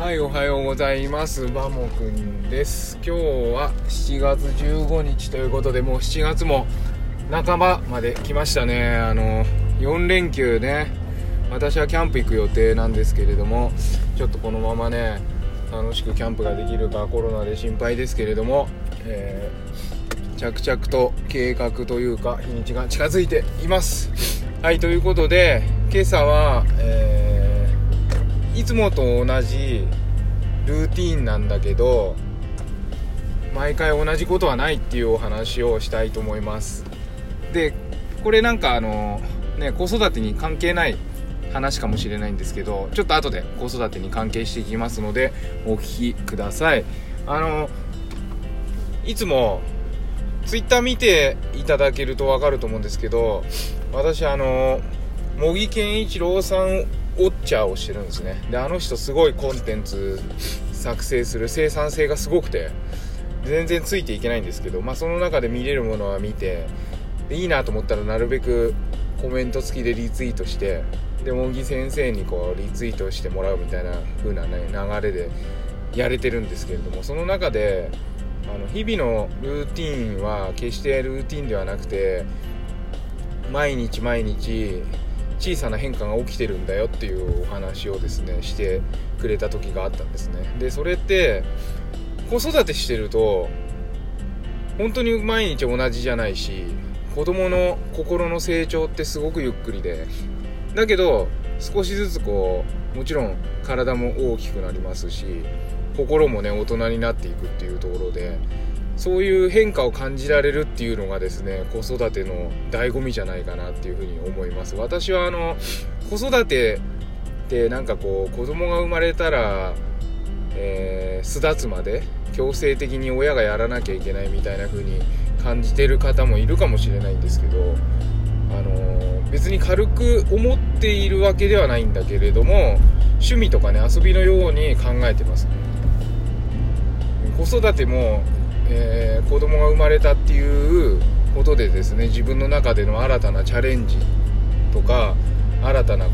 はい、おはようございます。バモくんです。今日は7月15日ということで、もう7月も半ばまで来ましたね。あの、4連休ね、私はキャンプ行く予定なんですけれども、ちょっとこのままね、楽しくキャンプができるかコロナで心配ですけれども、えー着々と計画というか日にちが近づいています。はい、ということで、今朝は、えーいつもと同じルーティーンなんだけど毎回同じことはないっていうお話をしたいと思います。でこれなんかあのね子育てに関係ない話かもしれないんですけどちょっと後で子育てに関係していきますのでお聞きください。あのいつもツイッター見ていただけると分かると思うんですけど私あの茂木健一郎さんウォッチャーをしてるんですね。であの人すごいコンテンツ作成する生産性がすごくて全然ついていけないんですけど、まあ、その中で見れるものは見てでいいなと思ったらなるべくコメント付きでリツイートしてで茂木先生にこうリツイートしてもらうみたいな風な、ね、流れでやれてるんですけれどもその中であの日々のルーティンは決してルーティンではなくて毎日毎日小さな変化が起きてるんだよっていうお話をですねしてくれた時があったんですね。でそれって子育てしてると本当に毎日同じじゃないし子供の心の成長ってすごくゆっくりで。だけど少しずつこうもちろん体も大きくなりますし心もね大人になっていくっていうところでそういう変化を感じられるっていうのがですね子育ての醍醐味じゃないかなっていうふうに思います。私はあの子育てってなんかこう子供が生まれたら、えー巣立つまで強制的に親がやらなきゃいけないみたいな風に感じてる方もいるかもしれないんですけどあの別に軽く思っているわけではないんだけれども趣味とかね遊びのように考えてます。子育ても、えー子供が生まれたっていうことでですね自分の中での新たなチャレンジとか新たなこ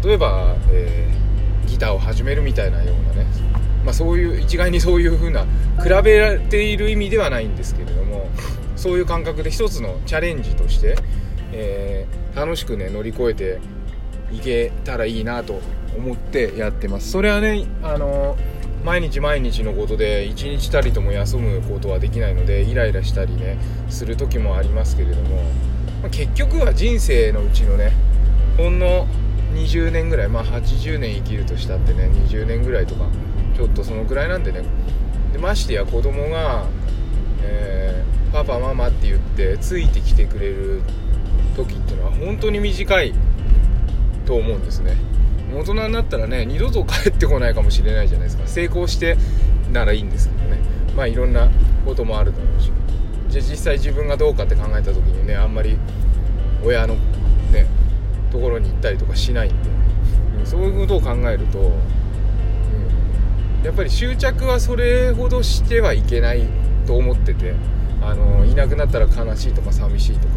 う例えば、えーギターを始めるみたいなようなね、まあ、そういう一概にそういう風な比べている意味ではないんですけれどもそういう感覚で一つのチャレンジとして、えー楽しくね乗り越えていけたらいいなと思ってやってます。それはねあの毎日毎日のことで一日たりとも休むことはできないのでイライラしたりねする時もありますけれども、まあ結局は人生のうちのねほんの20年ぐらいまあ80年生きるとしたってね20年ぐらいとかちょっとそのくらいなんでね。でましてや子供が、えーパパママって言ってついてきてくれる時っていうのは本当に短いと思うんですね。大人になったらね二度と帰ってこないかもしれないじゃないですか。成功してならいいんですけどね。まあいろんなこともあるだろうし。じゃあ実際自分がどうかって考えた時にねあんまり親のねところに行ったりとかしないんで、うんそういうことを考えると、うんやっぱり執着はそれほどしてはいけないと思っててあのいなくなったら悲しいとか寂しいとか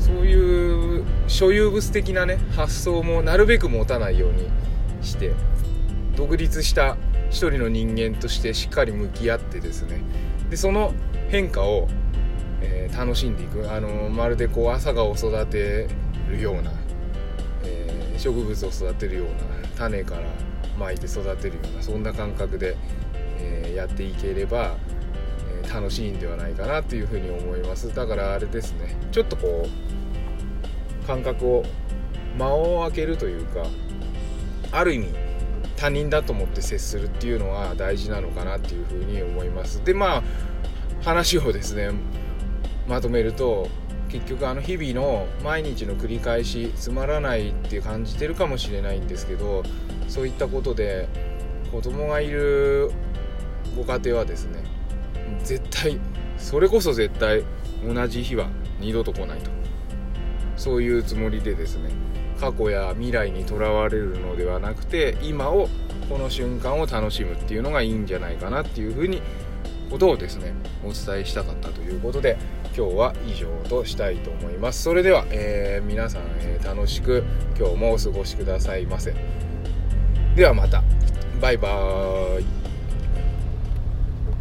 そういう所有物的なね発想もなるべく持たないようにして独立した一人の人間としてしっかり向き合ってですね。でその変化を、えー楽しんでいく。あのまるでこう朝顔を育てるような、えー植物を育てるような種からまいて育てるようなそんな感覚で、えーやっていければ、え楽しいんではないかなというふうに思います。だからあれですね。ちょっとこう感覚を間を空けるというかある意味他人だと思って接するっていうのは大事なのかなっていうふうに思います。でまあ話をですねまとめると結局あの日々の毎日の繰り返しつまらないって感じてるかもしれないんですけどそういったことで子供がいるご家庭はですね絶対それこそ絶対同じ日は二度と来ないと。そういうつもりでですね過去や未来にとらわれるのではなくて今をこの瞬間を楽しむっていうのがいいんじゃないかなっていうふうにことをですねお伝えしたかったということで今日は以上としたいと思います。それでは、えー皆さん、えー楽しく今日もお過ごしくださいませ。ではまた。バイバーイ。